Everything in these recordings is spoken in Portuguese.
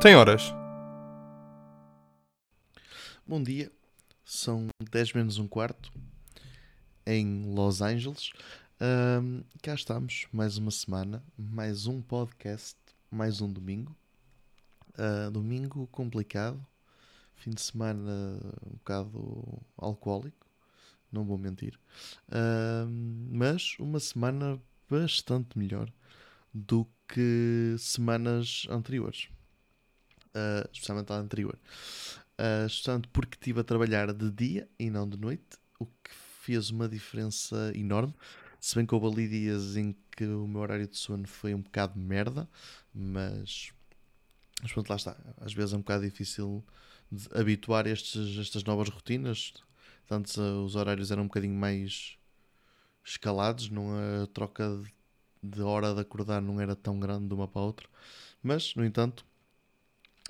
Tem horas. Bom dia, são 10 menos um quarto em Los Angeles. Ahm, cá estamos, mais uma semana, mais um podcast, mais um domingo. Ah, domingo complicado, fim de semana um bocado alcoólico, não vou mentir. Ahm, mas uma semana bastante melhor do que semanas anteriores. Ah, especialmente a anterior. Uh, especialmente porque estive a trabalhar de dia e não de noite, o que fez uma diferença enorme. Se bem que houve ali dias em que o meu horário de sono foi um bocado merda, mas, mas pronto, lá está. Às vezes é um bocado difícil de habituar estes, estas novas rotinas. Antes uh, os horários eram um bocadinho mais escalados, não a troca de, de hora de acordar não era tão grande de uma para a outra. Mas, no entanto,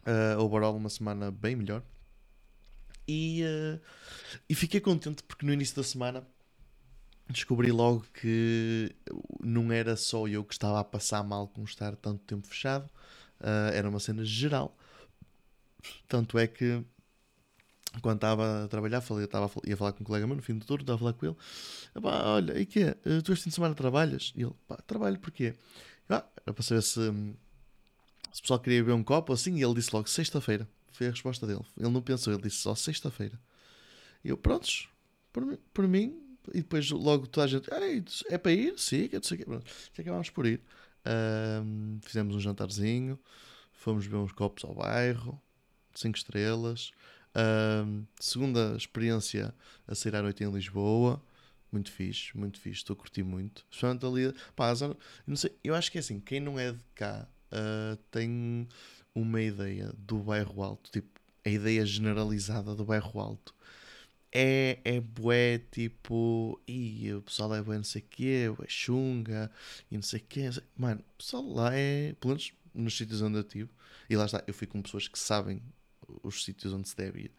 uh, overall uma semana bem melhor. E, uh, e fiquei contente porque no início da semana descobri logo que não era só eu que estava a passar mal com estar tanto tempo fechado, uh, era uma cena geral. Tanto é que quando estava a trabalhar, falei, estava ia falar com um colega meu no fim do turno, estava a falar com ele. Epá, olha, e que Tu este fim de semana trabalhas? E ele, pá, trabalho porquê? Eu, Ah, era para saber se, hum, se o pessoal queria beber um copo assim, e ele disse logo sexta-feira. Foi a resposta dele. Ele não pensou, ele disse só sexta-feira. E eu, prontos, por, por mim. E depois logo toda a gente, "Ei, é para ir? Sim, que não sei o acabámos por ir. Ahm, fizemos um jantarzinho, fomos beber uns copos ao bairro, cinco estrelas. Ahm, segunda experiência a sair à noite em Lisboa. Muito fixe, muito fixe, estou a curtir muito. Especialmente ali, pá, não sei, eu acho que é assim, quem não é de cá ah, tem uma ideia do bairro alto, tipo, a ideia generalizada do bairro alto é, é bué, tipo, e o pessoal é bué não sei o quê, bué chunga, e não sei o quê. Mano, o pessoal lá é, pelo menos nos sítios onde eu estive, e lá está, eu fui com pessoas que sabem os sítios onde se deve ir.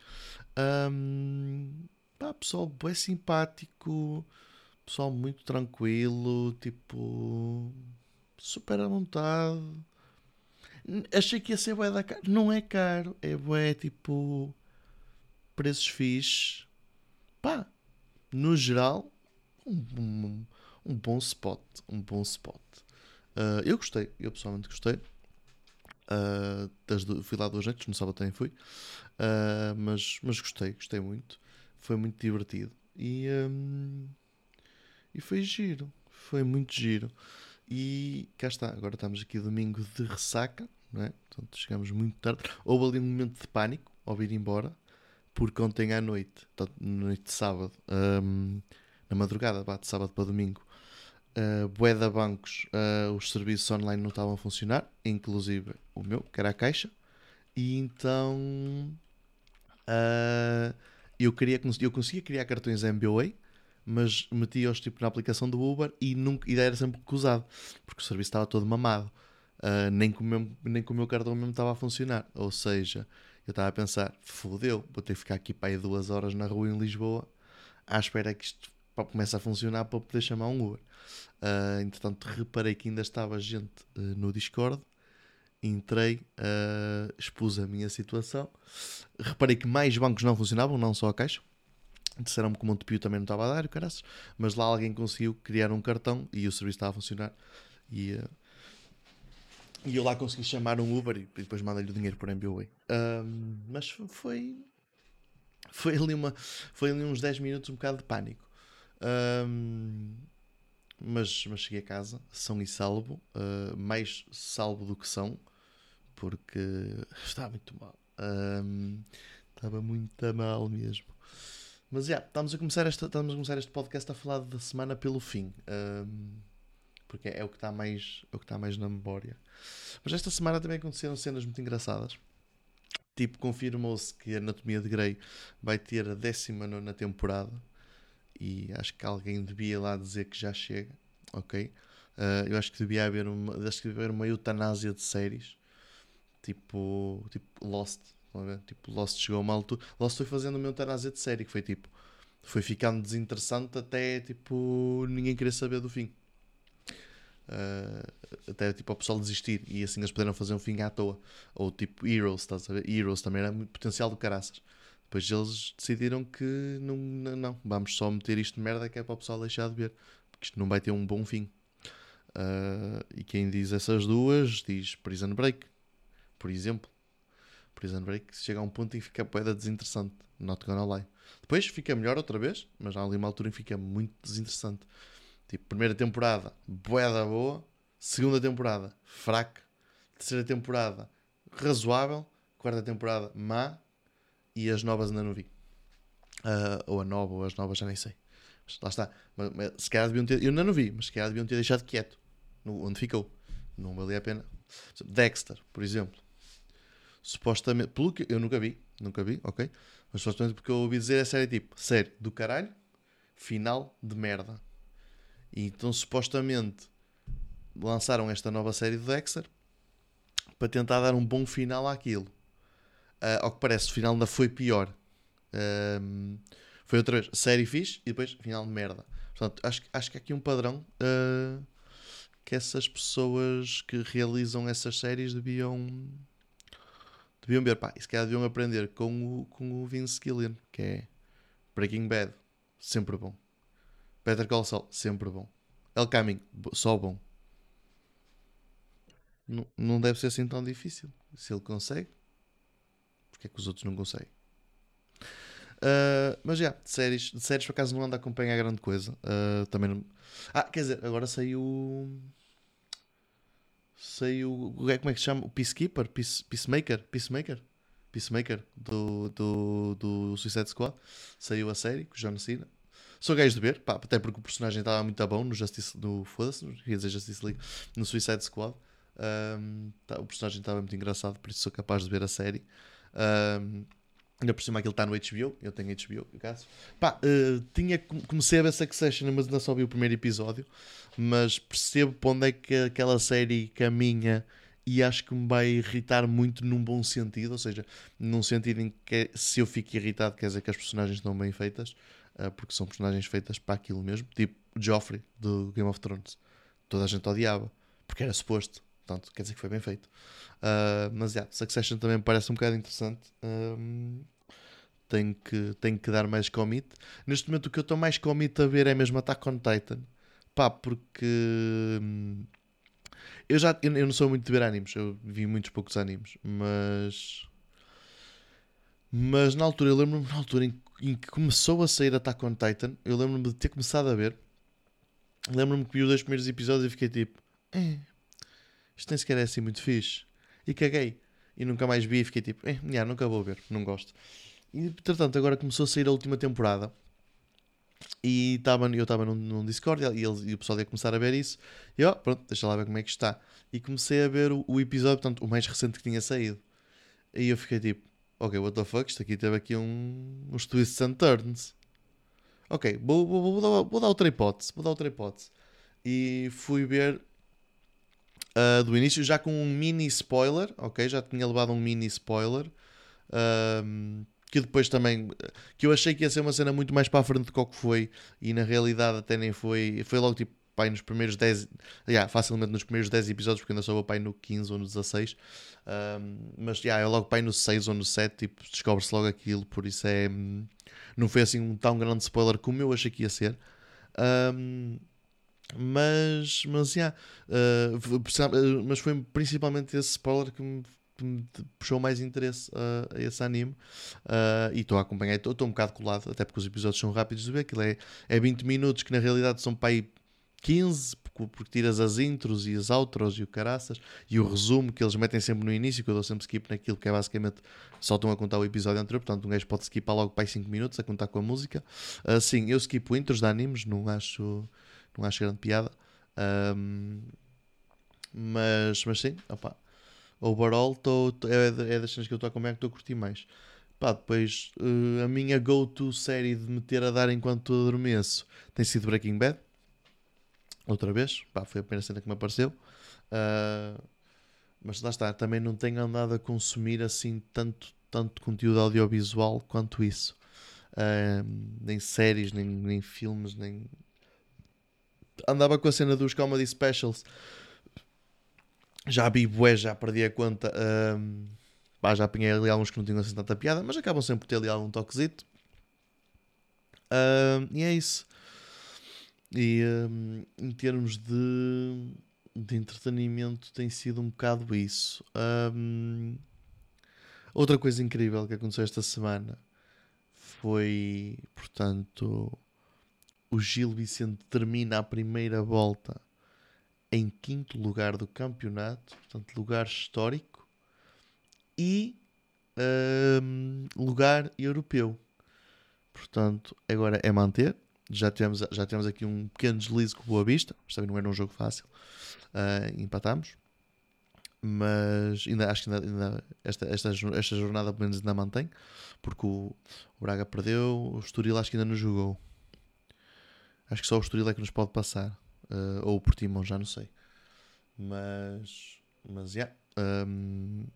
Ahm, pá, pessoal bué simpático, pessoal muito tranquilo, tipo, super à vontade. Achei que ia ser bué da caro. Não é caro, é bué tipo preços fixes. Pá, no geral, um, um, um bom spot. Um bom spot. Ah, eu gostei, eu pessoalmente gostei. Ah, das du- fui lá duas noites, no sábado também fui. Ah, mas, mas gostei, gostei muito. Foi muito divertido. E, hum, e foi giro. Foi muito giro. E cá está, agora estamos aqui domingo de ressaca, não é? Portanto, chegamos muito tarde. Houve ali um momento de pânico ao vir embora, porque ontem à noite, na noite de sábado, hum, na madrugada, de sábado para domingo, uh, bué da bancos, uh, os serviços online não estavam a funcionar, inclusive o meu, que era a caixa, e então uh, eu, queria, eu conseguia criar cartões MBWay, mas metia-os tipo na aplicação do Uber e, nunca, e era sempre recusado, porque o serviço estava todo mamado. Uh, nem, com meu, nem com o meu cartão mesmo estava a funcionar. Ou seja, eu estava a pensar, fodeu, vou ter que ficar aqui para aí duas horas na rua em Lisboa à espera que isto comece a funcionar para poder chamar um Uber. Uh, entretanto, reparei que ainda estava gente uh, no Discord. Entrei, expus a minha situação. Reparei que mais bancos não funcionavam, não só a caixa. Disseram-me que o Montepio também não estava a dar, caraças. Mas lá alguém conseguiu criar um cartão e o serviço estava a funcionar. E, uh, e eu lá consegui chamar um Uber e depois mandei-lhe o dinheiro por MBWay. Um, mas foi. Foi ali, uma, foi ali uns 10 minutos um bocado de pânico. Mas, mas cheguei a casa, são e salvo. uh, mais salvo do que são, porque estava muito mal. Estava muito mal mesmo. Mas já, estamos, a começar esta, estamos a começar este podcast a falar da semana pelo fim. Um, porque é o que está mais, é o que está mais na memória. Mas esta semana também aconteceram cenas muito engraçadas. Tipo, confirmou-se que a Anatomia de Grey vai ter a 19 temporada. E acho que alguém devia lá dizer que já chega. Ok? Uh, eu acho que devia haver uma, acho que devia haver uma eutanásia de séries. Tipo, tipo Lost. Tipo, Lost chegou a uma altura. Lost foi fazendo uma eutanásia de série. Que foi tipo. Foi ficando desinteressante até tipo ninguém querer saber do fim. Uh, até tipo ao pessoal desistir e assim eles puderam fazer um fim à toa. Ou tipo Heroes, estás a ver? Heroes também era muito potencial do caraças. Depois eles decidiram que não, não, vamos só meter isto de merda que é para o pessoal deixar de ver, porque isto não vai ter um bom fim. Uh, e quem diz essas duas diz Prison Break, por exemplo. Prison Break chega a um ponto em que fica poeda desinteressante, not gonna lie. Depois fica melhor outra vez, mas há ali uma altura em que fica muito desinteressante. Tipo, primeira temporada, boeda boa. Segunda temporada, fraca. Terceira temporada, razoável. Quarta temporada, má. E as novas ainda não vi. Uh, ou a nova, ou as novas, já nem sei. Mas lá está. Mas, mas, se calhar deviam ter. Eu ainda não vi, mas se calhar deviam ter deixado quieto. No, onde ficou. Não valia a pena. Dexter, por exemplo. Supostamente. Pelo que eu nunca vi. Nunca vi, ok? Mas supostamente porque eu ouvi dizer a série tipo: série do caralho, final de merda. E então supostamente lançaram esta nova série do Dexter para tentar dar um bom final àquilo. Uh, ao que parece, o final ainda foi pior. Foi outra vez série fixe e depois final de merda. Portanto, acho, acho que há aqui um padrão uh, que essas pessoas que realizam essas séries deviam deviam ver, pá, e se calhar deviam aprender com o, com o Vince Gillian, que é Breaking Bad, sempre bom. Better Call Saul, sempre bom. El Caminho, só bom. Não, não deve ser assim tão difícil. Se ele consegue, porque é que os outros não conseguem? Uh, mas já, yeah, de séries, de séries por acaso não ando a acompanhar grande coisa. Uh, também não... Ah, quer dizer, agora saiu. Saiu. Como é que se chama? O Peacekeeper? Peace, Peacemaker? Peacemaker? Peacemaker do, do, do Suicide Squad. Saiu a série com o John Cena. Sou gajo de ver, pá, até porque o personagem estava muito bom no Justice. No, Foda-se, queria dizer Justice League. No Suicide Squad. Um, tá, o personagem estava muito engraçado, por isso sou capaz de ver a série. Um, ainda por cima aquilo está no HBO, eu tenho HBO, no caso. Pá, uh, tinha, comecei a ver Succession, mas ainda só vi o primeiro episódio. Mas percebo para onde é que aquela série caminha e acho que me vai irritar muito num bom sentido, ou seja, num sentido em que se eu fico irritado quer dizer que as personagens estão bem feitas, uh, porque são personagens feitas para aquilo mesmo, tipo Joffrey do Game of Thrones. Toda a gente odiava, porque era suposto. Portanto, quer dizer que foi bem feito. Uh, mas, yeah, Succession também me parece um bocado interessante. Um, tenho, que, tenho que dar mais commit. Neste momento, o que eu estou mais commit a ver é mesmo Attack on Titan. Pá, porque... Hum, eu já eu, eu, não sou muito de ver animes. Eu vi muitos poucos animes. Mas... Mas na altura, eu lembro-me na altura em, em, que começou a sair Attack on Titan, eu lembro-me de ter começado a ver. Lembro-me que vi os dois primeiros episódios e fiquei tipo... Eh, isto nem sequer é assim muito fixe. E caguei. E nunca mais vi e fiquei tipo, eh, yeah, nunca vou ver, não gosto. E entretanto, agora começou a sair a última temporada. E tava, eu estava num, num, Discord e, e o pessoal ia começar a ver isso. E ó, pronto, deixa lá ver como é que está. E comecei a ver o, o episódio, portanto, o mais recente que tinha saído. E eu fiquei tipo, ok, what the fuck, isto aqui teve aqui um, uns twists and turns. Ok, vou, vou, vou, dar, vou dar outra hipótese, vou dar outra hipótese. E fui ver uh, do início, já com um mini spoiler, ok? Já tinha levado um mini spoiler. Que depois também que eu achei que ia ser uma cena muito mais para a frente do que o que foi e na realidade até nem foi foi logo tipo pai nos primeiros 10 yeah, facilmente nos primeiros 10 episódios porque ainda sou o pai no 15 ou no 16 um, mas já yeah, é logo pai no 6 ou no 7 tipo, descobre-se logo aquilo por isso é não foi assim um tão grande spoiler como eu achei que ia ser um, mas, mas, yeah, uh, mas foi principalmente esse spoiler que me, que me puxou mais interesse a esse anime. Uh, e estou a acompanhar, estou um bocado colado, até porque os episódios são rápidos de ver. Aquilo é, é 20 minutos, que na realidade são para aí 15, porque tiras as intros e as outros e o caraças e o resumo que eles metem sempre no início, que eu dou sempre skip naquilo que é basicamente só estão a contar o episódio anterior, portanto um gajo pode skipar logo para aí 5 minutos a contar com a música. Uh, sim, eu skipo intros de animes, não acho não acho grande piada. Um, mas, mas sim, opa, overall tô, tô, é, é das cenas que eu estou a comer que estou a curtir mais. Pá, depois uh, a minha go-to série de meter a dar enquanto adormeço tem sido Breaking Bad. Outra vez, pá, foi a primeira cena que me apareceu. Uh, mas lá está, também não tenho andado a consumir assim tanto, tanto conteúdo audiovisual quanto isso. Uh, nem séries, nem, nem filmes, nem andava com a cena dos comedy specials. Já vi bué, já perdi a conta. Um, já apanhei ali alguns que não tinham assim tanta piada, mas acabam sempre por ter ali algum toquezito. Um, e é isso. E um, em termos de, de entretenimento tem sido um bocado isso. Outra coisa incrível que aconteceu esta semana foi, portanto, o Gil Vicente termina a primeira volta em quinto lugar do campeonato, portanto, lugar histórico e um, lugar europeu. Portanto, agora é manter. Já temos, já temos aqui um pequeno deslize com o Boa Vista, mas também não era um jogo fácil. Uh, empatamos, mas ainda acho que ainda, ainda esta, esta, esta jornada pelo menos ainda mantém, porque o, o Braga perdeu, o Estoril acho que ainda não jogou. Acho que só o Estoril é que nos pode passar. Uh, ou o Portimão, já não sei. Mas. Mas, já. Yeah, um,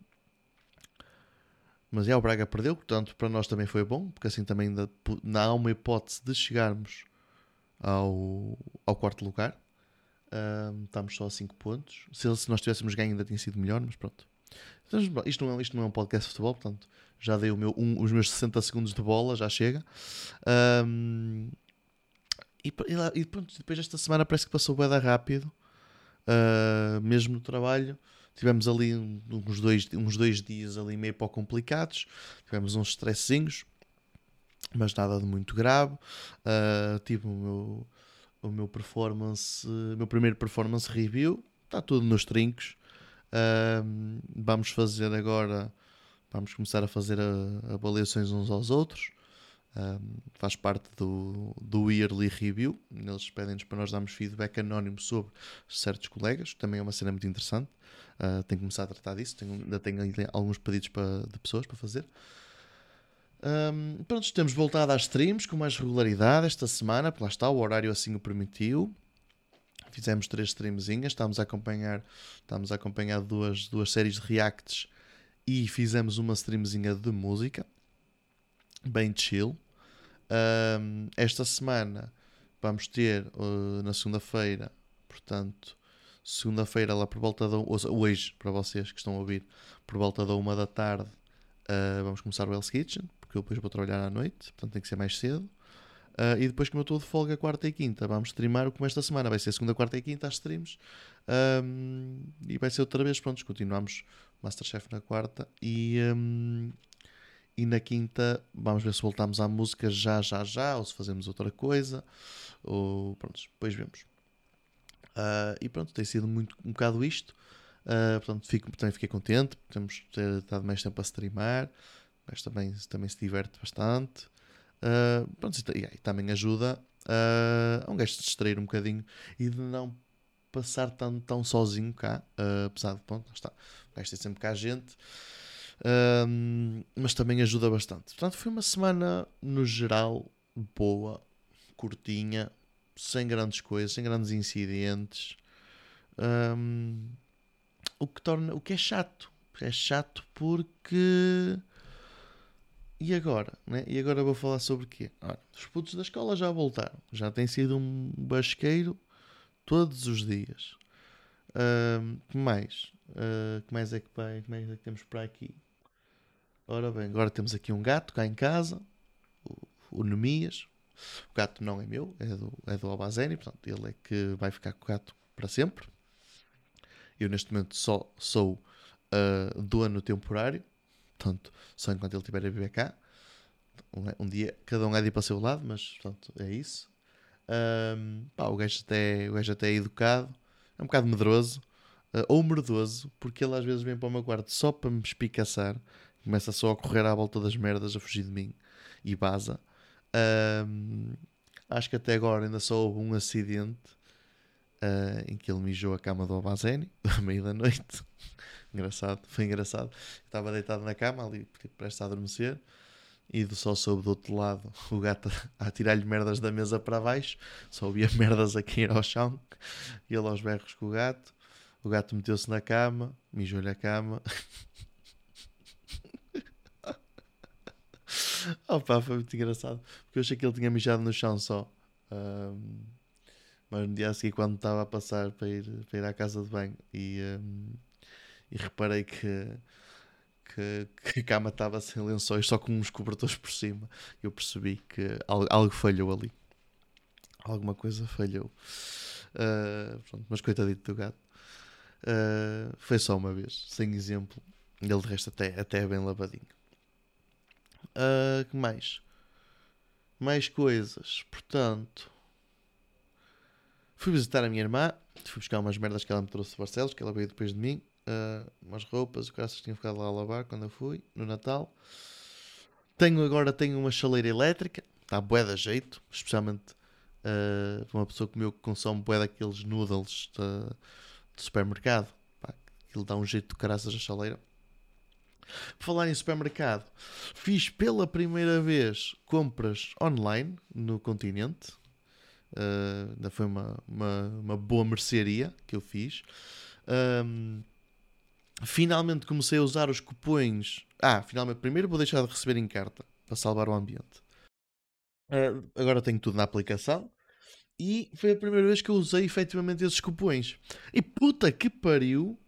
mas, yeah, o Braga perdeu, portanto, para nós também foi bom, porque assim também ainda há uma hipótese de chegarmos ao, ao quarto lugar. Um, estamos só a 5 pontos. Se, se nós tivéssemos ganho, ainda tinha sido melhor, mas pronto. Então, isto, não é, isto não é um podcast de futebol, portanto, já dei meu, um, os meus 60 segundos de bola, já chega. Um, e, e, pronto, depois esta semana parece que passou bem rápido, uh, mesmo no trabalho. Tivemos ali uns dois, uns dois dias ali meio pouco complicados, tivemos uns stressinhos, mas nada de muito grave. Uh, tive o meu, o meu performance, o meu primeiro performance review, está tudo nos trincos. Uh, vamos fazer agora, vamos começar a fazer avaliações uns aos outros. Um, faz parte do, do Yearly Review. Eles pedem-nos para nós darmos feedback anónimo sobre certos colegas, que também é uma cena muito interessante. Uh, tenho que começar a tratar disso. Tenho, ainda tenho alguns pedidos para, de pessoas para fazer. Um, pronto, temos voltado às streams com mais regularidade esta semana. Lá está, o horário assim o permitiu. Fizemos três streamzinhas. Estamos a acompanhar, estamos a acompanhar duas, duas séries de reacts e fizemos uma streamzinha de música. Bem chill. Um, esta semana vamos ter uh, na segunda-feira, portanto, segunda-feira lá por volta da hoje, para vocês que estão a ouvir, por volta da uma da tarde, uh, vamos começar o Hell's Kitchen, porque eu depois vou trabalhar à noite, portanto tem que ser mais cedo. Uh, e depois, como eu estou de folga quarta e quinta, vamos streamar como esta semana. Vai ser segunda, quarta e quinta às streams. Um, e vai ser outra vez, pronto, continuamos Masterchef na quarta e, um, e na quinta, vamos ver se voltamos à música já, já, já, ou se fazemos outra coisa. Ou pronto, depois vemos. Uh, e pronto, tem sido muito, um bocado isto. Uh, portanto, fico, também fiquei contente. Temos ter estado mais tempo a streamar. Mas também, também se diverte bastante. Uh, pronto, e, e, também ajuda a um gajo se distrair um bocadinho e de não passar tão, tão sozinho cá. apesar de, pronto, está. O gajo tem sempre cá gente. Um, mas também ajuda bastante. Portanto, foi uma semana no geral boa, curtinha, sem grandes coisas, sem grandes incidentes. Um, o que torna o que é chato. É chato porque. E agora? Né? E agora vou falar sobre o quê? Ora, os putos da escola já voltaram. Já tem sido um basqueiro todos os dias. Um, que mais? Uh, que mais é que, que mais é que temos para aqui? Ora bem, agora temos aqui um gato cá em casa, o, o Nemias. O gato não é meu, é do, é do Albazeni, portanto, ele é que vai ficar com o gato para sempre. Eu neste momento só sou uh, dono temporário, portanto, só enquanto ele estiver a viver cá. Um, um, dia cada um é de ir para o seu lado, mas portanto, é isso. Um, pá, o, gajo até, o gajo até é educado, é um bocado medroso, uh, ou merdoso, porque ele às vezes vem para o meu quarto só para me espicaçar começa só a correr à volta das merdas, a fugir de mim e baza. Um, acho que até agora ainda só houve um acidente uh, em que ele mijou a cama do Abazeni, à meia da noite. engraçado, foi engraçado. Estava deitado na cama ali, prestes a adormecer, e do só soube do outro lado o gato a tirar-lhe merdas da mesa para baixo, só ouvia merdas a cair ao chão, e ele aos berros com o gato. O gato meteu-se na cama, mijou-lhe a cama. pá, foi muito engraçado. Porque eu achei que ele tinha mijado no chão só. Um, Mas no dia a seguir, quando estava a passar para ir, para ir à casa de banho e, um, e reparei que, que, que, a cama estava sem lençóis, só com uns cobertores por cima, eu percebi que algo, algo falhou ali. Alguma coisa falhou. Uh, pronto, mas coitadito do gato. Uh, foi só uma vez, sem exemplo. Ele de resto até, até é bem lavadinho. Uh, que mais? Mais coisas. Portanto, fui visitar a minha irmã. Fui buscar umas merdas que ela me trouxe de Barcelos, que ela veio depois de mim. Uh, umas roupas, o caras tinham ficado lá a lavar quando eu fui, no Natal. Tenho agora tenho uma chaleira elétrica, está bué da jeito, especialmente uh, para uma pessoa como eu que consome bué daqueles noodles de, de supermercado. Pá, aquilo dá um jeito de caraças a chaleira. Falar em supermercado, fiz pela primeira vez compras online no continente. Uh, ainda foi uma, uma, uma, boa mercearia que eu fiz. Um, finalmente comecei a usar os cupões. Ah, finalmente, primeiro vou deixar de receber em carta para salvar o ambiente. Uh, agora tenho tudo na aplicação. E foi a primeira vez que eu usei efetivamente esses cupões. E puta que pariu,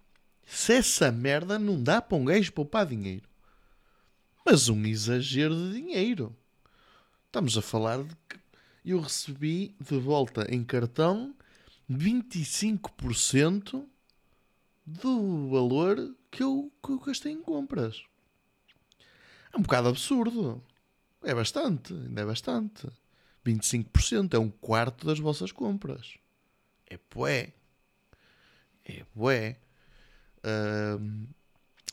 se essa merda não dá para um gajo poupar dinheiro. Mas um exagero de dinheiro. Estamos a falar de que eu recebi de volta em cartão 25% do valor que eu, que eu gastei em compras. É um bocado absurdo. É bastante, ainda é bastante. 25% é um quarto das vossas compras. É bué. É bué.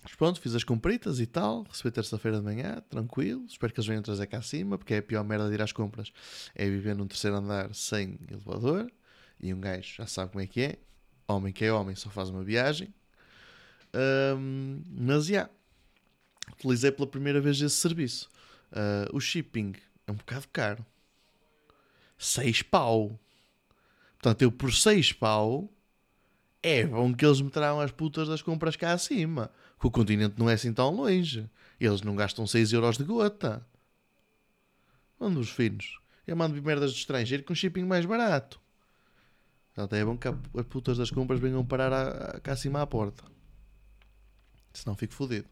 Mas pronto, fiz as compritas e tal. Recebi terça-feira de manhã, tranquilo. Espero que eles venham trazer cá acima, porque é a pior merda de ir às compras. É viver num terceiro andar sem elevador. E um gajo já sabe como é que é. Homem que é homem só faz uma viagem. Um, mas já. Yeah, utilizei pela primeira vez esse serviço. Uh, o shipping é um bocado caro. 6 pau. Portanto, eu por 6 pau é bom que eles me tragam as putas das compras cá acima. Que o continente não é assim tão longe. Eles não gastam 6 euros de gota. Mando os finos. Eu mando merdas de estrangeiro com shipping mais barato. Portanto, é bom que as putas das compras venham parar a, a, cá acima à porta. Senão fico fodido.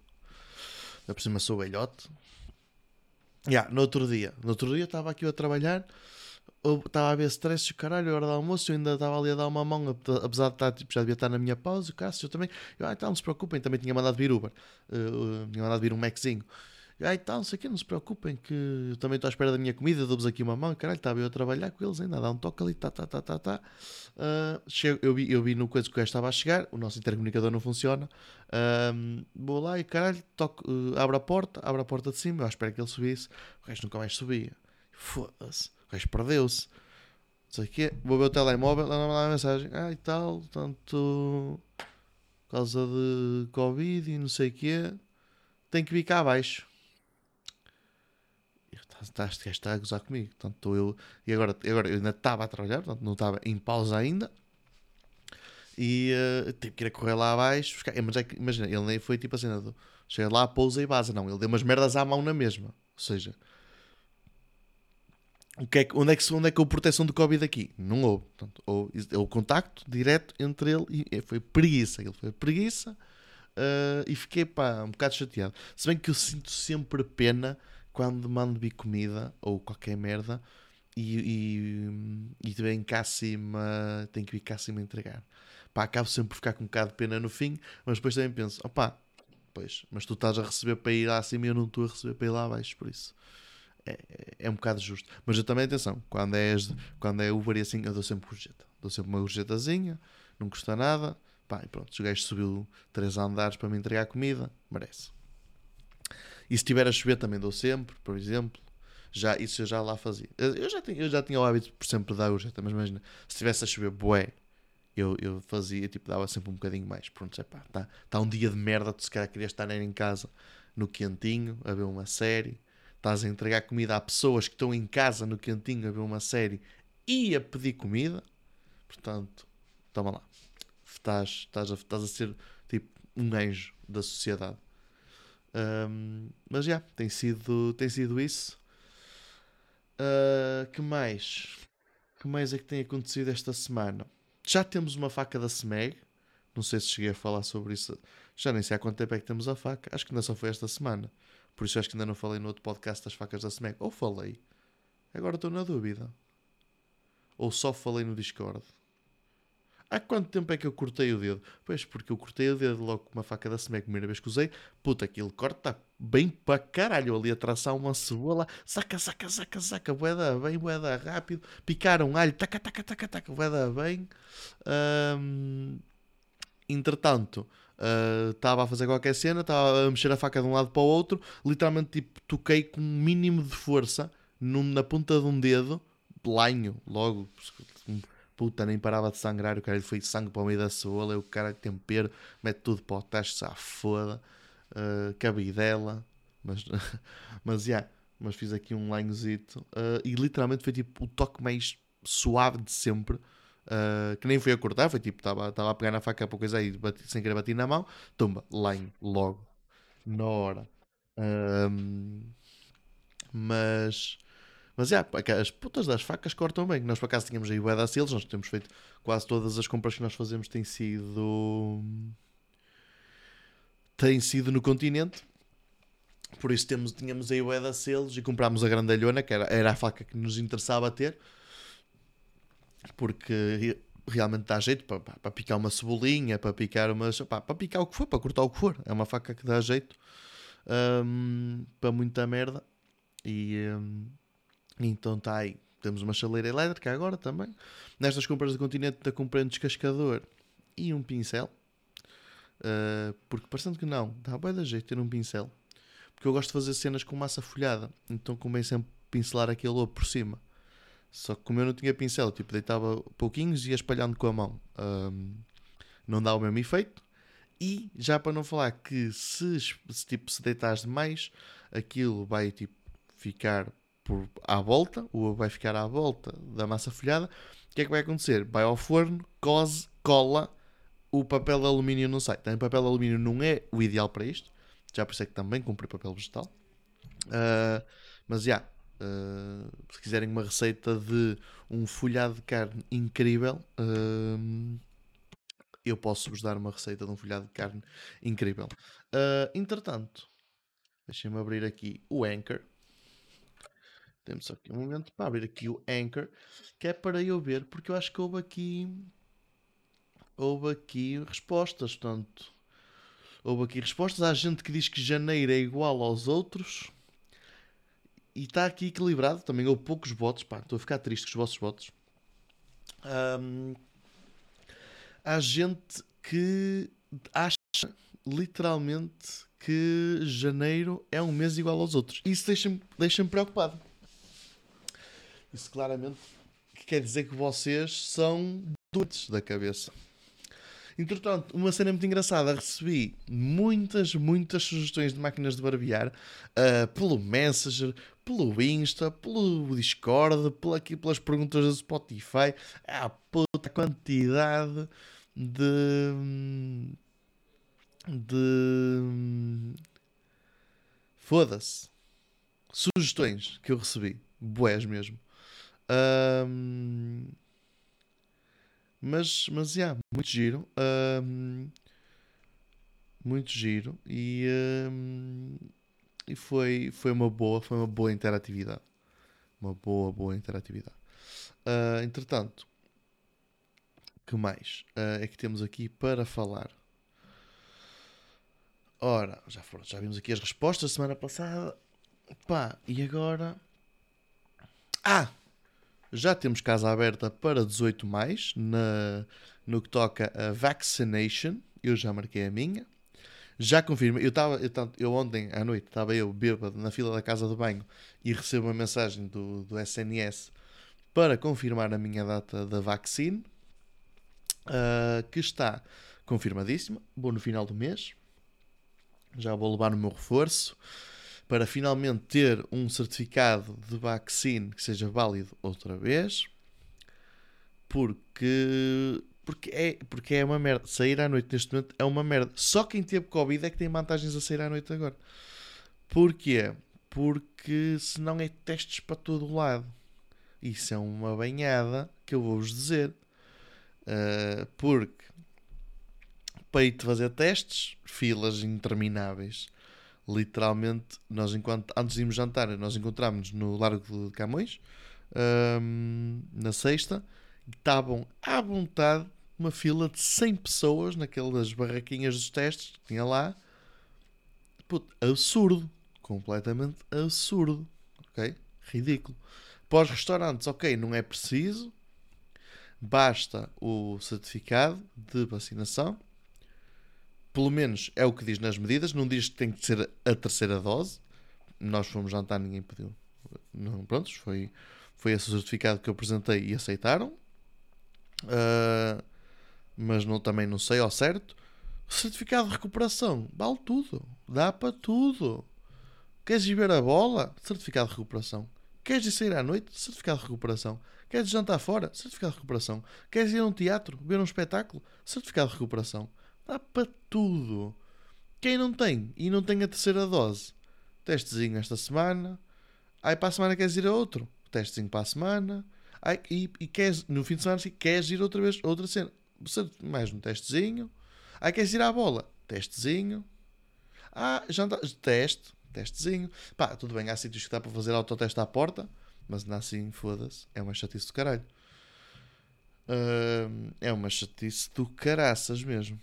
Da por cima sou velhote. Yeah, no outro dia. No outro dia estava aqui a trabalhar estava a ver stress caralho, a hora do almoço, eu ainda estava ali a dar uma mão, apesar de estar, tipo, já devia estar na minha pausa, o Cássio também, eu, ah, então não se preocupem, também tinha mandado vir Uber, uh, tinha mandado vir um Maczinho, ah, então, não sei o que, não se preocupem, que eu também estou à espera da minha comida, dou-vos aqui uma mão, caralho, estava eu a trabalhar com eles ainda, dá um toque ali, tá, tá, tá, tá, tá. Uh, chego, eu, vi, eu vi no coisa que o estava a chegar, o nosso intercomunicador não funciona, uh, vou lá e caralho, toco, uh, abro a porta, abro a porta de cima, eu espero que ele subisse, o gajo nunca mais subia, foda-se gajo perdeu-se. Não sei o quê. Vou ver o telemóvel, ela uma mensagem. Ah, e tal, tanto por causa de Covid e não sei o quê. Tem que vir cá abaixo. Este gajo está a gozar comigo. Portanto, eu, e agora, agora eu ainda estava a trabalhar, portanto, não estava em pausa ainda. E uh, tive que ir a correr lá abaixo. Buscar. Mas é que, imagina, ele nem foi tipo assim, chega lá, pousa e vaza. Não, ele deu umas merdas à mão na mesma. Ou seja, o que é, onde, é que, onde é que houve proteção do Covid aqui? Não houve. Portanto, houve, o contacto direto entre ele e foi preguiça. Ele foi preguiça uh, e fiquei pá, um bocado chateado. Se bem que eu sinto sempre pena quando mando vir comida ou qualquer merda e, vem cá acima, tem que vir cá acima entregar. Pá, acabo sempre por ficar com um bocado de pena no fim, mas depois também penso, opá, pois, mas tu estás a receber para ir lá acima e eu não estou a receber para ir lá abaixo, por isso é, é um bocado justo. Mas eu também, atenção, quando é, quando é Uber e assim, eu dou sempre gorjeta. Dou sempre uma gorjetazinha, não custa nada. Pá, e pronto, o gajo subiu três andares para me entregar comida, merece. E se estiver a chover também dou sempre, por exemplo. Já, isso eu já lá fazia. Eu já, tinha, eu já tinha o hábito por sempre dar gorjeta, mas imagina, se estivesse a chover bué, eu, eu fazia, tipo, dava sempre um bocadinho mais. Pronto, é pá, está tá um dia de merda, tu se calhar querias estar em casa no quentinho, a ver uma série, estás a entregar comida a pessoas que estão em casa no cantinho a ver uma série e a pedir comida, portanto, toma lá. Estás, estás, a, estás a ser tipo um anjo da sociedade. Um, mas já, tem sido, tem sido isso. Uh, que mais? que mais é que tem acontecido esta semana? Já temos uma faca da SMEG. Não sei se cheguei a falar sobre isso. Já nem sei há quanto tempo é que temos a faca. Acho que ainda só foi esta semana. Por isso acho que ainda não falei no outro podcast das facas da SMEG. Ou falei. Agora estou na dúvida. Ou só falei no Discord. Há quanto tempo é que eu cortei o dedo? Pois, porque eu cortei o dedo logo com uma faca da SMEC, primeira vez que usei. Puta, aquele corte está bem para caralho. Ali a traçar uma cebola. Saca, saca, saca, saca. Boeda bem, boeda rápido. Picar um alho. Taca, taca, taca, taca. Boeda bem. Um, entretanto, estava uh, a fazer qualquer cena. Estava a mexer a faca de um lado para o outro. Literalmente, tipo, toquei com um mínimo de força num, na ponta de um dedo. Lanho, logo puta, nem parava de sangrar, o cara foi sangue para o meio da cebola, o cara tempero, mete tudo para o tacho, se foda, uh, cabidela, mas, mas, yeah, mas fiz aqui um linezito, uh, e literalmente foi tipo o toque mais suave de sempre, uh, que nem foi a cortar, foi tipo, estava a pegar na faca para coisa aí, bati, sem querer bater na mão, tumba, line, logo, na hora. Mas mas é, as putas das facas cortam bem. Nós por acaso tínhamos aí o Eda nós temos feito quase todas as compras que nós fazemos têm sido. têm sido no continente. Por isso temos, tínhamos aí o Eda e comprámos a grandalhona, que era, era a faca que nos interessava ter. Porque realmente dá jeito para, para, picar uma cebolinha, para picar umas. Para picar o que for, para cortar o que for. É uma faca que dá jeito um, para muita merda. E. Um, então está aí. Temos uma chaleira elétrica agora também. Nestas compras do continente da comprei um descascador e um pincel. Uh, porque parecendo que não, dá bem da jeito ter um pincel. Porque eu gosto de fazer cenas com massa folhada. Então convém sempre pincelar aquele lobo por cima. Só que como eu não tinha pincel, tipo, deitava pouquinhos e ia espalhando com a mão. Um, não dá o mesmo efeito. E já para não falar que se, se, tipo, se deitares demais, aquilo vai tipo, ficar por, à volta, o ovo vai ficar à volta da massa folhada. O que é que vai acontecer? Vai ao forno, cose, cola, o papel de alumínio não sai. Também papel de alumínio não é o ideal para isto. Já por isso é que também comprei papel vegetal. Uh, mas já, uh, se quiserem uma receita de um folhado de carne incrível, uh, eu posso vos dar uma receita de um folhado de carne incrível. entretanto, deixem-me abrir aqui o Anchor temos aqui um momento para abrir aqui o Anchor, que é para eu ver, porque eu acho que houve aqui houve aqui respostas, portanto, houve aqui respostas. Há gente que diz que janeiro é igual aos outros e está aqui equilibrado. Também houve poucos votos, pá, estou a ficar triste com os vossos votos. Um, há gente que acha literalmente que janeiro é um mês igual aos outros. Isso deixa-me deixa preocupado. Isso claramente quer dizer que vocês são doentes da cabeça. Entretanto, uma cena muito engraçada, recebi muitas, muitas sugestões de máquinas de barbear uh, pelo Messenger, pelo Insta, pelo Discord, por aqui, pelas perguntas do Spotify. A puta quantidade de. de. Foda-se. Sugestões que eu recebi. Boés mesmo. Um, mas, mas, yeah, muito giro. Um, muito giro. E, um, e foi, foi uma boa, foi uma boa interatividade. Uma boa, boa interatividade. Uh, entretanto, que mais uh, é que temos aqui para falar? Ora, já, foram, já vimos aqui as respostas semana passada. Pá, e agora? Ah! Já temos casa aberta para 18 mais na, no que toca a vaccination. Eu já marquei a minha. Já confirmei. Eu, tava, eu, eu ontem à noite estava eu bêbado na fila da casa de banho e recebo uma mensagem do, do SNS para confirmar a minha data da vacina, uh, que está confirmadíssima. Vou no final do mês. Já vou levar o meu reforço para finalmente ter um certificado de vacina que seja válido outra vez, porque, porque, é, porque é uma merda. Sair à noite neste momento é uma merda. Só quem teve Covid é que tem vantagens a sair à noite agora. Porquê? Porque senão é testes para todo lado. isso é uma banhada que eu vou-vos dizer. Uh, porque para ir fazer testes, filas intermináveis. Literalmente, nós enquanto antes de irmos jantar, nós encontramos no Largo de Camões, um, na sexta, estavam à vontade uma fila de 100 pessoas naquelas barraquinhas dos testes que tinha lá. Puto, absurdo. Completamente absurdo. Ok? Ridículo. Para os restaurantes, ok, não é preciso. Basta o certificado de vacinação. Pelo menos é o que diz nas medidas. Não diz que tem que ser a terceira dose. Nós fomos jantar, ninguém pediu. Não, prontos, foi, foi esse certificado que eu apresentei e aceitaram. Uh, mas não, também não sei ao certo. Certificado de recuperação, vale tudo, dá para tudo. Queres ir ver a bola? Certificado de recuperação. Queres ir sair à noite? Certificado de recuperação. Queres jantar fora? Certificado de recuperação. Queres ir a um teatro? Ver um espetáculo? Certificado de recuperação. Dá para tudo. Quem não tem e não tem a terceira dose? Testezinho esta semana. Aí para a semana queres ir a outro? Testezinho para a semana. Aí, e, e queres, no fim de semana queres ir outra vez, outra cena mais um testezinho. Ah, queres ir à bola? Testezinho. Ah, já anda... teste, testezinho. Pá, tudo bem, há sítios que dá para fazer autoteste à porta, mas não assim, foda-se, é uma chatice do caralho. Uh, é uma chatice do caraças mesmo.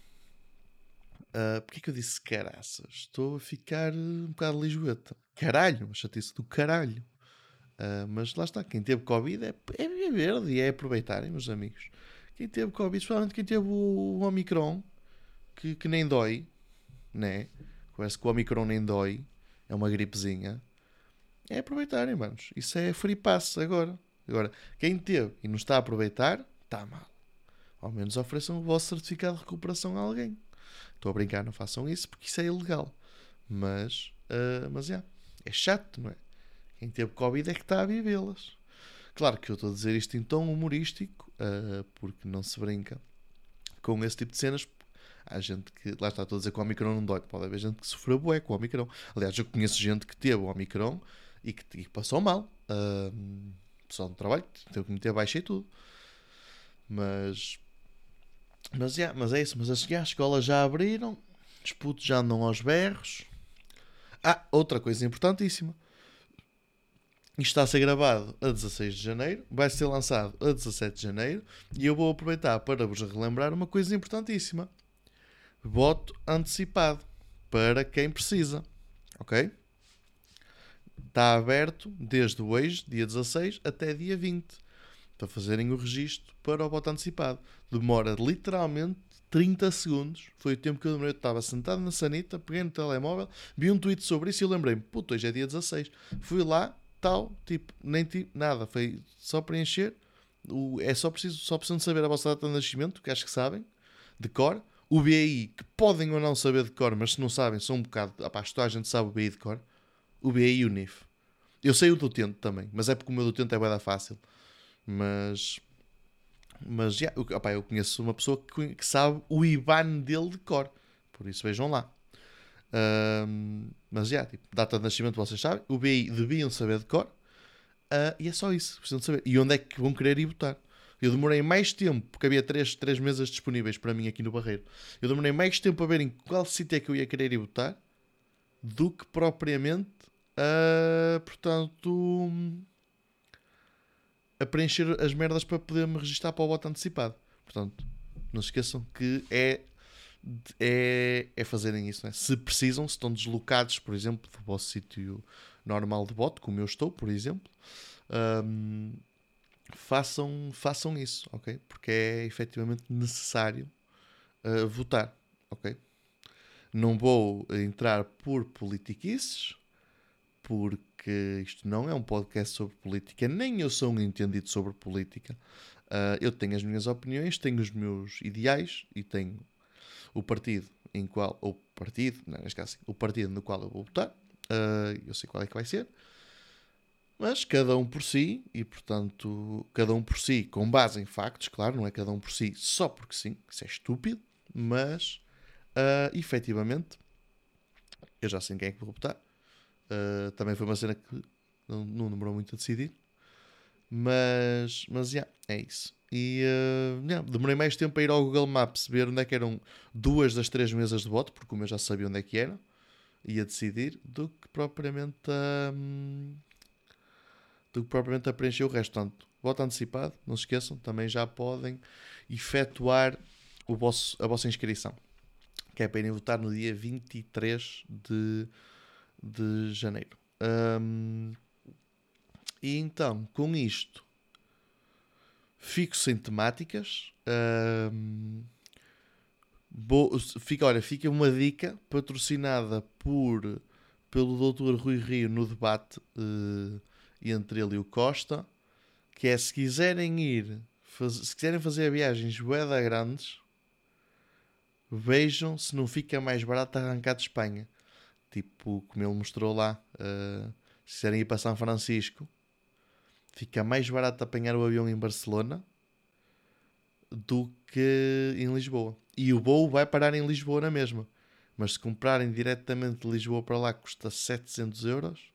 Uh, Porquê que eu disse caraças? Estou a ficar um bocado lisboeta. Caralho, uma chatice do caralho. Uh, mas lá está, quem teve Covid é, é verde e é aproveitarem, meus amigos. Quem teve Covid, especialmente quem teve o, o Omicron, que, que nem dói, né? Parece que o Omicron nem dói, é uma gripezinha. É aproveitarem, manos. Isso é free pass agora. Agora, quem teve e não está a aproveitar, está mal. Ao menos ofereçam o vosso certificado de recuperação a alguém. Estou a brincar, não façam isso porque isso é ilegal. Mas, uh, mas é, é chato, não é? Quem teve Covid é que está a vivê-las. Claro que eu estou a dizer isto em tom humorístico, uh, porque não se brinca com esse tipo de cenas. Há gente que, lá está, estou a dizer que o Omicron não dói. Pode haver gente que sofreu bué com o Omicron. Aliás, eu conheço gente que teve o Omicron e que, e passou mal. Uh, pessoal do trabalho, teve que meter baixa e tudo. Mas, mas, yeah, mas é isso. Mas as, escolas já abriram, os putos já andam aos berros. Ah, outra coisa importantíssima. Isto está a ser gravado a 16 de janeiro, vai ser lançado a 17 de janeiro e eu vou aproveitar para vos relembrar uma coisa importantíssima: voto antecipado para quem precisa, ok? Está aberto desde hoje, dia 16, até dia 20, para fazerem o registro para o voto antecipado. Demora literalmente 30 segundos. Foi o tempo que eu demorei. Eu estava sentado na sanita, peguei no telemóvel, vi um tweet sobre isso e lembrei-me: puto, hoje é dia 16. Fui lá, tal, tipo, nem tipo, nada, foi só preencher. O, é só preciso, só precisam saber a vossa data de nascimento, que acho que sabem, de cor. O BI, que podem ou não saber de cor, mas se não sabem, são um bocado. Apá, toda a gente sabe o BI de cor. O BI e o NIF. Eu sei o do utente também, mas é porque o meu do utente é bem fácil. Mas. Mas já, yeah, opá, eu conheço uma pessoa que, sabe o IBAN dele de cor. Por isso vejam lá. Mas já, tipo, data de nascimento vocês sabem, o BI deviam saber de cor, uh, e é só isso, precisam de saber. E onde é que vão querer ir votar? Eu demorei mais tempo, porque havia três, três mesas disponíveis para mim aqui no Barreiro. Eu demorei mais tempo a ver em qual sítio é que eu ia querer ir votar do que propriamente, uh, portanto, a preencher as merdas para poder me registrar para o voto antecipado. Portanto, não se esqueçam que é é, é fazerem isso. Né? Se precisam, se estão deslocados, por exemplo, do vosso sítio normal de voto, como eu estou, por exemplo, um, façam, façam isso, ok? Porque é efetivamente necessário uh, votar, ok? Não vou entrar por politiquices, porque isto não é um podcast sobre política, nem eu sou um entendido sobre política. Uh, eu tenho as minhas opiniões, tenho os meus ideais e tenho o partido em qual, ou partido, não, neste caso, o partido no qual eu vou votar, uh, eu sei qual é que vai ser, mas cada um por si, e portanto, cada um por si, com base em factos, claro, não é cada um por si só porque sim, isso é estúpido, mas uh, efetivamente, eu já sei em quem é que vou votar. Uh, também foi uma cena que não, não demorou muito a decidir. Mas, mas yeah, é isso. E uh, yeah, demorei mais tempo a ir ao Google Maps ver onde é que eram duas das três mesas de voto, porque como eu já sabia onde é que era, ia decidir, do que propriamente a, um, do que propriamente a preencher o resto. Portanto, voto antecipado, não se esqueçam, também já podem efetuar o vosso, a vossa inscrição, que é para irem votar no dia 23 de, de janeiro. Um, e então, com isto, fico sem temáticas. Um, fica, olha, fica uma dica patrocinada por, pelo Dr. Rui Rio no debate uh, entre ele e o Costa, que é se quiserem ir, faz, se quiserem fazer viagens boeda grandes, vejam se não fica mais barato arrancar de Espanha. Tipo, como ele mostrou lá, uh, se quiserem ir para São Francisco, fica mais barato apanhar o avião em Barcelona do que em Lisboa. E o voo vai parar em Lisboa na mesma. Mas se comprarem diretamente de Lisboa para lá custa 700 euros.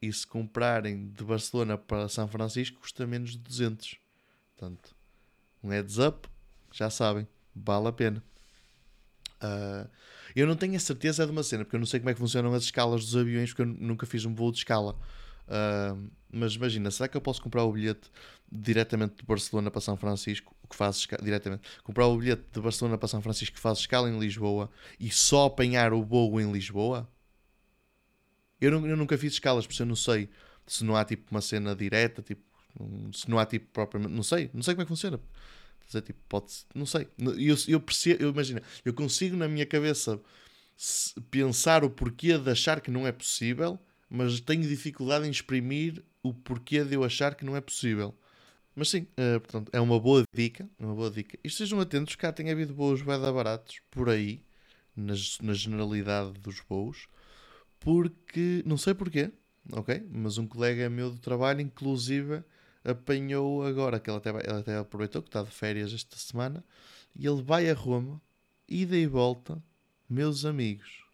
E se comprarem de Barcelona para São Francisco custa menos de 200. Portanto, um heads up, já sabem, vale a pena. Uh, eu não tenho a certeza de uma cena, porque eu não sei como é que funcionam as escalas dos aviões, porque eu nunca fiz um voo de escala. Uh, mas imagina, será que eu posso comprar o bilhete diretamente de Barcelona para São Francisco, que faz diretamente, comprar o bilhete de Barcelona para São Francisco que faz escala em Lisboa e só apanhar o voo em Lisboa? Eu, não, eu nunca fiz escalas, por isso eu não sei se não há tipo uma cena direta, tipo, se não há tipo propriamente, não sei, não sei como é que funciona. Dizer, tipo, pode não sei. Eu, eu percebo, eu imagino, eu consigo na minha cabeça pensar o porquê de achar que não é possível, mas tenho dificuldade em exprimir o porquê de eu achar que não é possível. Mas sim, uh, portanto, é uma boa dica. Uma boa dica. E estejam atentos, cá tem havido voos beda baratos por aí, nas, na generalidade dos voos, porque, não sei porquê, ok? Mas um colega meu do trabalho, inclusive, apanhou agora, que ele até, ele até aproveitou que está de férias esta semana, e ele vai a Roma, ida e volta, meus amigos,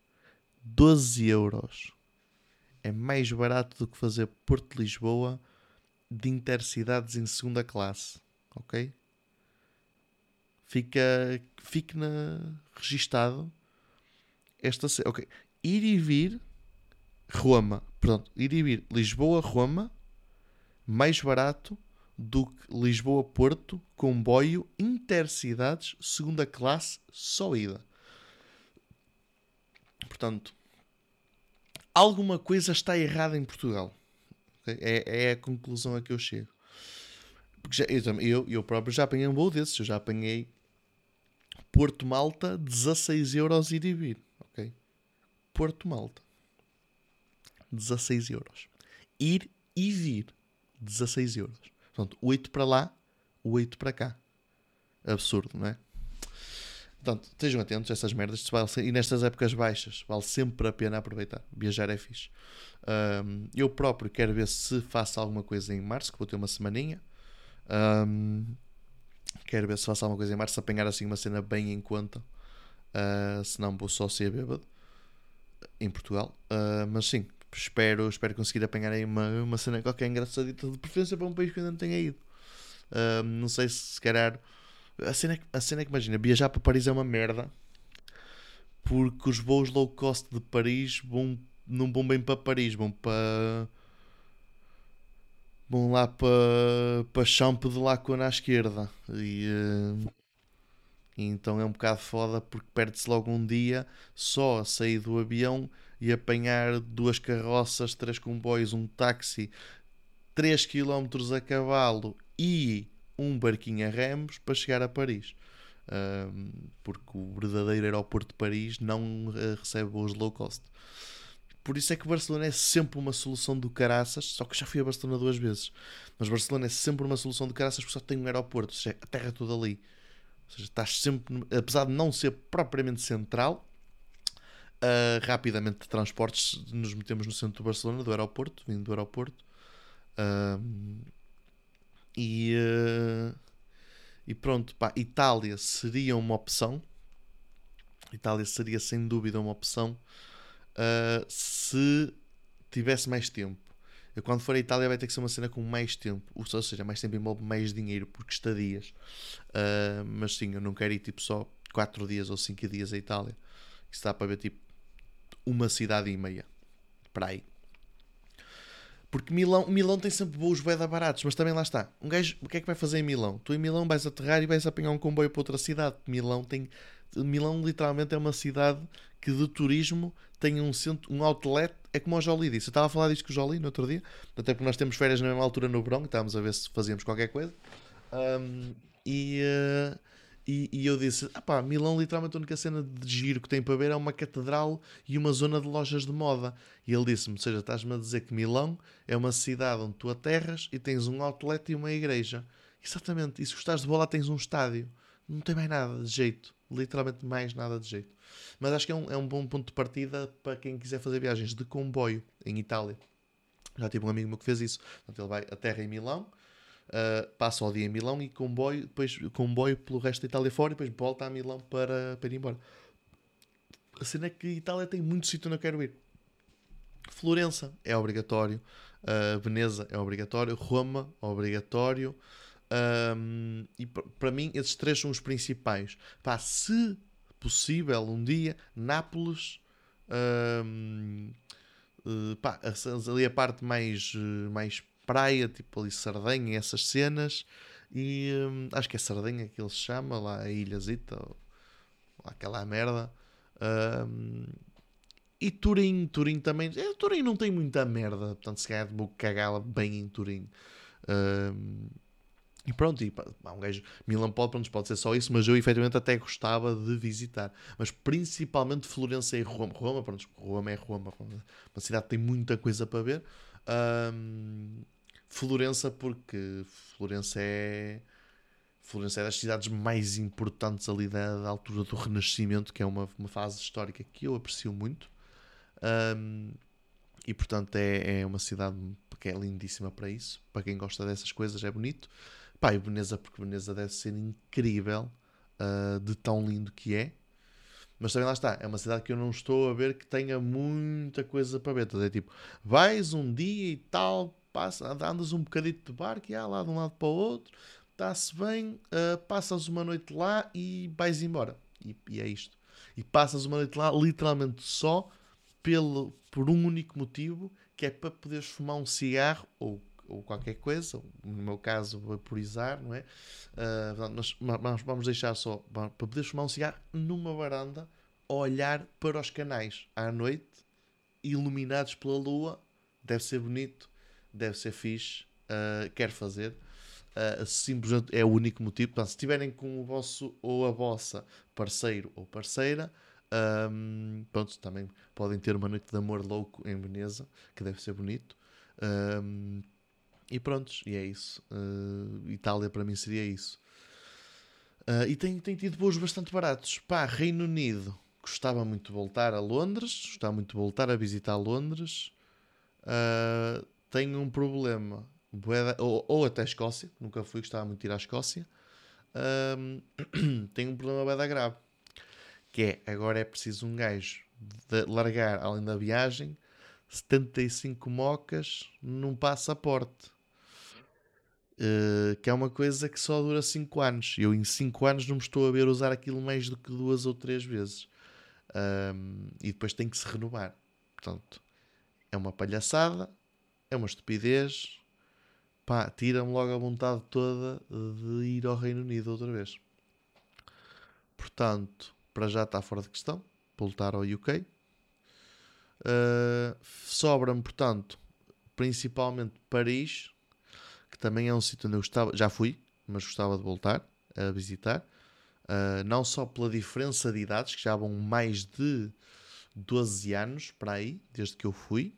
12 euros é mais barato do que fazer Porto-Lisboa de intercidades em segunda classe, ok? Fica, fique na, registado esta, ok? Ir e vir Roma, pronto, ir e vir Lisboa-Roma mais barato do que Lisboa-Porto comboio intercidades segunda classe só ida. Portanto, alguma coisa está errada em Portugal. É, é a conclusão a que eu chego. Porque já, eu, eu, próprio já apanhei um voo desses. Eu já apanhei Porto Malta, 16 euros e vir. Ok? Porto Malta, 16 euros. Ir e vir, 16 euros. Portanto, 8 para lá, 8 para cá. Absurdo, não é? Portanto, estejam atentos a essas merdas. e nestas épocas baixas, vale sempre a pena aproveitar. Viajar é fixe. Um, eu próprio quero ver se faço alguma coisa em março, que vou ter uma semaninha. Um, quero ver se faço alguma coisa em março, apanhar assim uma cena bem em conta. Uh, senão vou só ser bêbado em Portugal. Uh, mas sim, espero, espero conseguir apanhar aí uma, uma cena qualquer engraçadita, de preferência para um país que ainda não tenha ido. Uh, não sei se se calhar a cena, a cena é que imagina, viajar para Paris é uma merda porque os voos low cost de Paris vão, não vão bem para Paris, vão para. vão lá para, para Champ de Lacona à esquerda. E, uh, então é um bocado foda porque perde-se logo um dia só a sair do avião e apanhar duas carroças, três comboios, um táxi, 3 km a cavalo e um barquinho a remos para chegar a Paris. Um, porque o verdadeiro aeroporto de Paris não uh, recebe voos low cost. Por isso é que Barcelona é sempre uma solução do caraças. Só que já fui a Barcelona duas vezes. Mas Barcelona é sempre uma solução do caraças porque só tem um aeroporto. Ou seja, a terra é toda ali. Ou seja, estás sempre, apesar de não ser propriamente central, uh, rapidamente de transportes nos metemos no centro do Barcelona, do aeroporto, vindo do aeroporto. Uh, e, uh, e pronto, pá, Itália seria uma opção. Itália seria sem dúvida uma opção uh, se tivesse mais tempo. Quando for à Itália vai ter que ser uma cena com mais tempo. Ou seja, mais tempo envolve mais dinheiro, porque estadias. Uh, mas sim, eu não quero ir tipo só 4 dias ou 5 dias à Itália. Isso dá para ver tipo uma cidade e meia. Para aí. Porque Milão, Milão tem sempre voos bué baratos, mas também lá está. Um gajo, o que é que vai fazer em Milão? Tu em Milão vais aterrar e vais apanhar um comboio para outra cidade. Milão tem. Milão literalmente é uma cidade que de turismo tem um centro, um outlet, é como o Jolie disse. Eu estava a falar disto com o Jolie no outro dia, até porque nós temos férias na mesma altura no e estávamos a ver se fazíamos qualquer coisa. Um, e, uh, e, e, eu disse: ah pá, Milão, literalmente, a única cena de giro que tem para ver é uma catedral e uma zona de lojas de moda. E ele disse-me: ou seja, estás-me a dizer que Milão é uma cidade onde tu aterras e tens um outlet e uma igreja. Exatamente, e se gostares de bola, tens um estádio. Não tem mais nada de jeito, literalmente mais nada de jeito. Mas acho que é um, é um bom ponto de partida para quem quiser fazer viagens de comboio em Itália. Já tive um amigo meu que fez isso. Portanto, ele vai aterra em Milão Uh, passa o dia em Milão e comboio, depois comboio pelo resto da Itália fora e depois volta a Milão para, para ir embora. A cena é que Itália tem muito sítio onde eu quero ir. Florença é obrigatório, uh, Veneza é obrigatório, Roma é obrigatório. Um, e para mim, esses três são os principais. Pá, se possível, um dia, Nápoles. Um, uh, eh, pá, ali a parte mais, mais praia, tipo ali Sardenha, essas cenas. E hum, acho que é Sardenha que ele se chama, lá a ilhazita, ou, aquela merda. Hum, e Turim, Turim também. É, Turim não tem muita merda, portanto, se calhar vou cagá-la bem em Turim. Hum, e pronto, e, pá, um gajo. Milan pode, pronto, pode ser só isso, mas eu efetivamente até gostava de visitar. Mas principalmente Florença e Roma. Roma, pronto, Roma é Roma, uma cidade que tem muita coisa para ver. Um, Florença, porque Florença é. Florença é das cidades mais importantes ali da, da altura do Renascimento, que é uma, uma fase histórica que eu aprecio muito. Um, e portanto é, é uma cidade que é lindíssima para isso. Para quem gosta dessas coisas, é bonito. Pá, e Veneza, porque Veneza deve ser incrível uh, de tão lindo que é. Mas também lá está, é uma cidade que eu não estou a ver que tenha muita coisa para ver. É tipo, vais um dia e tal, passa, andas um bocadito de barco e há lá de um lado para o outro, está-se bem, uh, passas uma noite lá e vais embora. E, e, é isto. E passas uma noite lá literalmente só pelo, por um único motivo, que é para poderes fumar um cigarro ou, ou qualquer coisa, no meu caso vaporizar, não é? Uh, vamos, vamos deixar só para poderes fumar um cigarro numa varanda, olhar para os canais à noite, iluminados pela lua, deve ser bonito deve ser fixe, uh, quero fazer. Uh, simplesmente é o único motivo. Portanto, se estiverem com o vosso ou a vossa parceiro ou parceira, um, pronto, também podem ter uma noite de amor louco em Veneza, que deve ser bonito. Um, e prontos, e é isso. Uh, Itália para mim seria isso. Uh, e tem, tem tido voos bastante baratos. Pá, Reino Unido, gostava muito de voltar a Londres, gostava muito de voltar a visitar Londres. Uh, tenho um problema, ou, ou até Escócia, nunca fui, gostava muito de ir à Escócia. Um, tenho um problema bem grave, que é agora é preciso um gajo largar, além da viagem, 75 mocas num passaporte. Uh, que é uma coisa que só dura 5 anos. Eu, em 5 anos, não me estou a ver usar aquilo mais do que duas ou três vezes. Um, e depois tem que se renovar. Portanto, é uma palhaçada é uma estupidez. Pá, tira-me logo a vontade toda de ir ao Reino Unido outra vez. Portanto, para já está fora de questão voltar ao UK. Uh, ah, Sobra-me, portanto, principalmente Paris, que também é um sítio onde eu gostava, já fui, mas gostava de voltar a visitar. Uh, não só pela diferença de idades, que já vão mais de 12 anos para aí, desde que eu fui.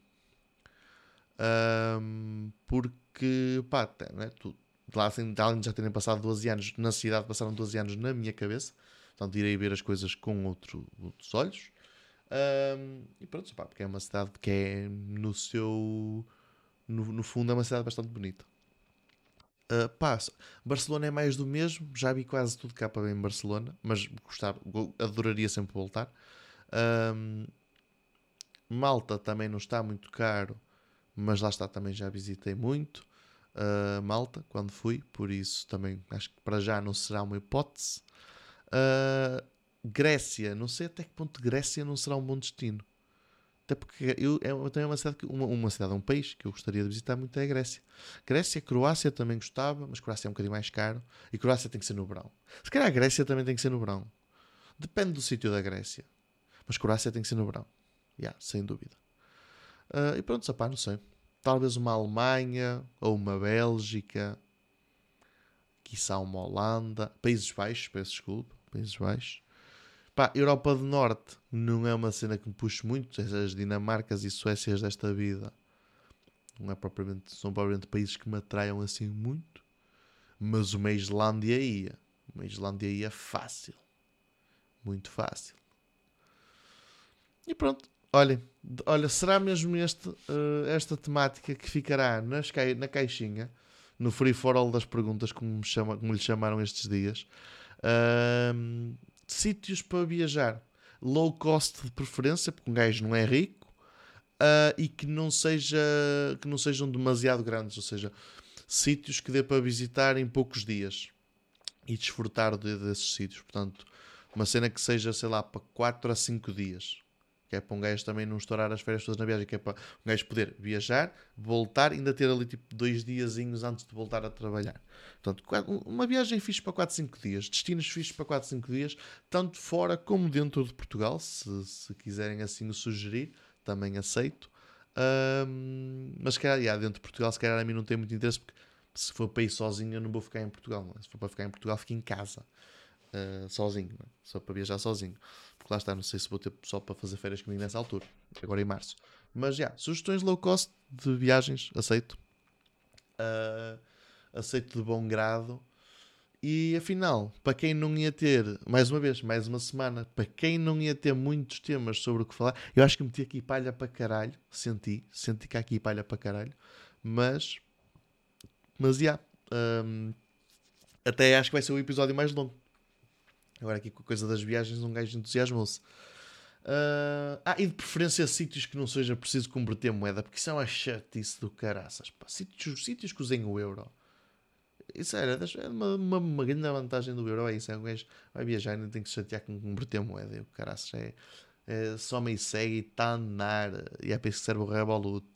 Um, porque, pá, né, tu, lá, assim, além de já terem passado 12 anos na cidade, passaram 12 anos na minha cabeça. Portanto, irei ver as coisas com outro, outros olhos. Um, e pronto, pá, porque é uma cidade que é no seu. No, no fundo, é uma cidade bastante bonita. Uh, pá, Barcelona é mais do mesmo. Já vi quase tudo cá para ver em Barcelona, mas gostava, adoraria sempre voltar. Um, Malta também não está muito caro mas lá está, também já visitei muito uh, Malta quando fui, por isso também acho que para já não será uma hipótese. Uh, Grécia, não sei até que ponto Grécia não será um bom destino. Até porque eu, é também uma cidade, uma, uma cidade, um país que eu gostaria de visitar muito é a Grécia. Grécia, Croácia também gostava, mas Croácia é um bocadinho mais caro. E Croácia tem que ser no verão. Se calhar a Grécia também tem que ser no verão. Depende do sítio da Grécia. Mas Croácia tem que ser no verão. Yeah, sem dúvida. Uh, e pronto, sapá, não sei. Talvez uma Alemanha ou uma Bélgica. Quiçá uma Holanda. Países Baixos, peço desculpa. Países Baixos. Pá, Europa do Norte não é uma cena que me puxe muito. As Dinamarcas e Suécias desta vida não é propriamente, são propriamente países que me atraiam assim muito. Mas uma Islândia ia. Uma Islândia ia fácil. Muito fácil. E pronto. Olhem, olha, será mesmo este, uh, esta temática que ficará nas, na caixinha, no free for all das perguntas, como, chama, como lhe chamaram estes dias? Uh, sítios para viajar low cost de preferência, porque um gajo não é rico, uh, e que não, seja, que não sejam demasiado grandes, ou seja, sítios que dê para visitar em poucos dias e desfrutar de, desses sítios. Portanto, uma cena que seja, sei lá, para 4 a 5 dias. Que é para um gajo também não estourar as férias todas na viagem, que é para um gajo poder viajar, voltar e ainda ter ali tipo dois diazinhos antes de voltar a trabalhar. Portanto, uma viagem fixe para 4, 5 dias, destinos fixos para 4, 5 dias, tanto fora como dentro de Portugal, se, se quiserem assim o sugerir, também aceito. Um, mas se calhar, yeah, dentro de Portugal, se calhar a mim não tem muito interesse, porque se for para ir sozinho, eu não vou ficar em Portugal. É? Se for para ficar em Portugal, fico em casa, uh, sozinho, é? só para viajar sozinho. Porque lá está, não sei se vou ter pessoal para fazer férias comigo nessa altura, agora em março. Mas já, yeah, sugestões low cost de viagens, aceito. Uh, aceito de bom grado. E afinal, para quem não ia ter, mais uma vez, mais uma semana, para quem não ia ter muitos temas sobre o que falar, eu acho que meti aqui palha para caralho. Senti, senti que há aqui palha para caralho. Mas, mas já, um, até acho que vai ser o episódio mais longo. Agora aqui com a coisa das viagens, um gajo entusiasmou-se. Uh, ah, e de preferência sítios que não seja preciso converter moeda, porque isso é uma chatice do caraças. Pá. Sítios, sítios que usem o euro. Isso era, é uma, uma, uma, grande vantagem do euro. É isso, é um gajo vai viajar e não tem que se chatear com converter moeda. E o caraças é, é só meio segue e está a andar. E é para isso que serve o Revolut.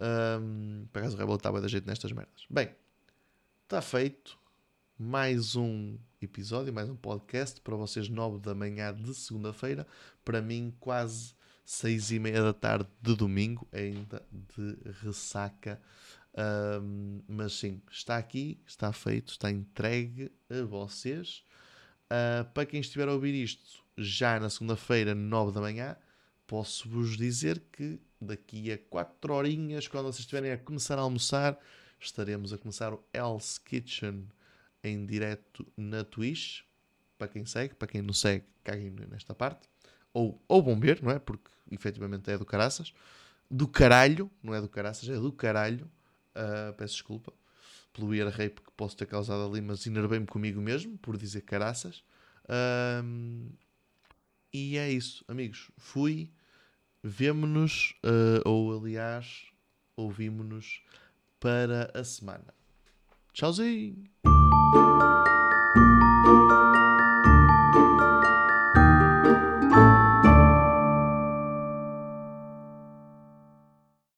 Um, por acaso o Revolut estava da jeito nestas merdas. Bem, está feito mais um episódio, mais um podcast para vocês, 9 da manhã de segunda-feira. Para mim, quase 6 e meia da tarde de domingo, ainda de ressaca. Um, mas sim, está aqui, está feito, está entregue a vocês. Uh, para quem estiver a ouvir isto já na segunda-feira, 9 da manhã, posso-vos dizer que daqui a 4 horinhas, quando vocês estiverem a começar a almoçar, estaremos a começar o Hell's Kitchen em direto na Twitch. Para quem segue, para quem não segue, caguem nesta parte. Ou, ou bom ver, não é? Porque efetivamente é do caraças. Do caralho, não é do caraças, é do caralho. Uh, peço desculpa pelo ear rape que posso ter causado ali, mas enervei-me comigo mesmo por dizer caraças. E é isso, amigos. Fui, vemo-nos, uh, ou aliás, ouvimos-nos para a semana. Tchauzinho! You.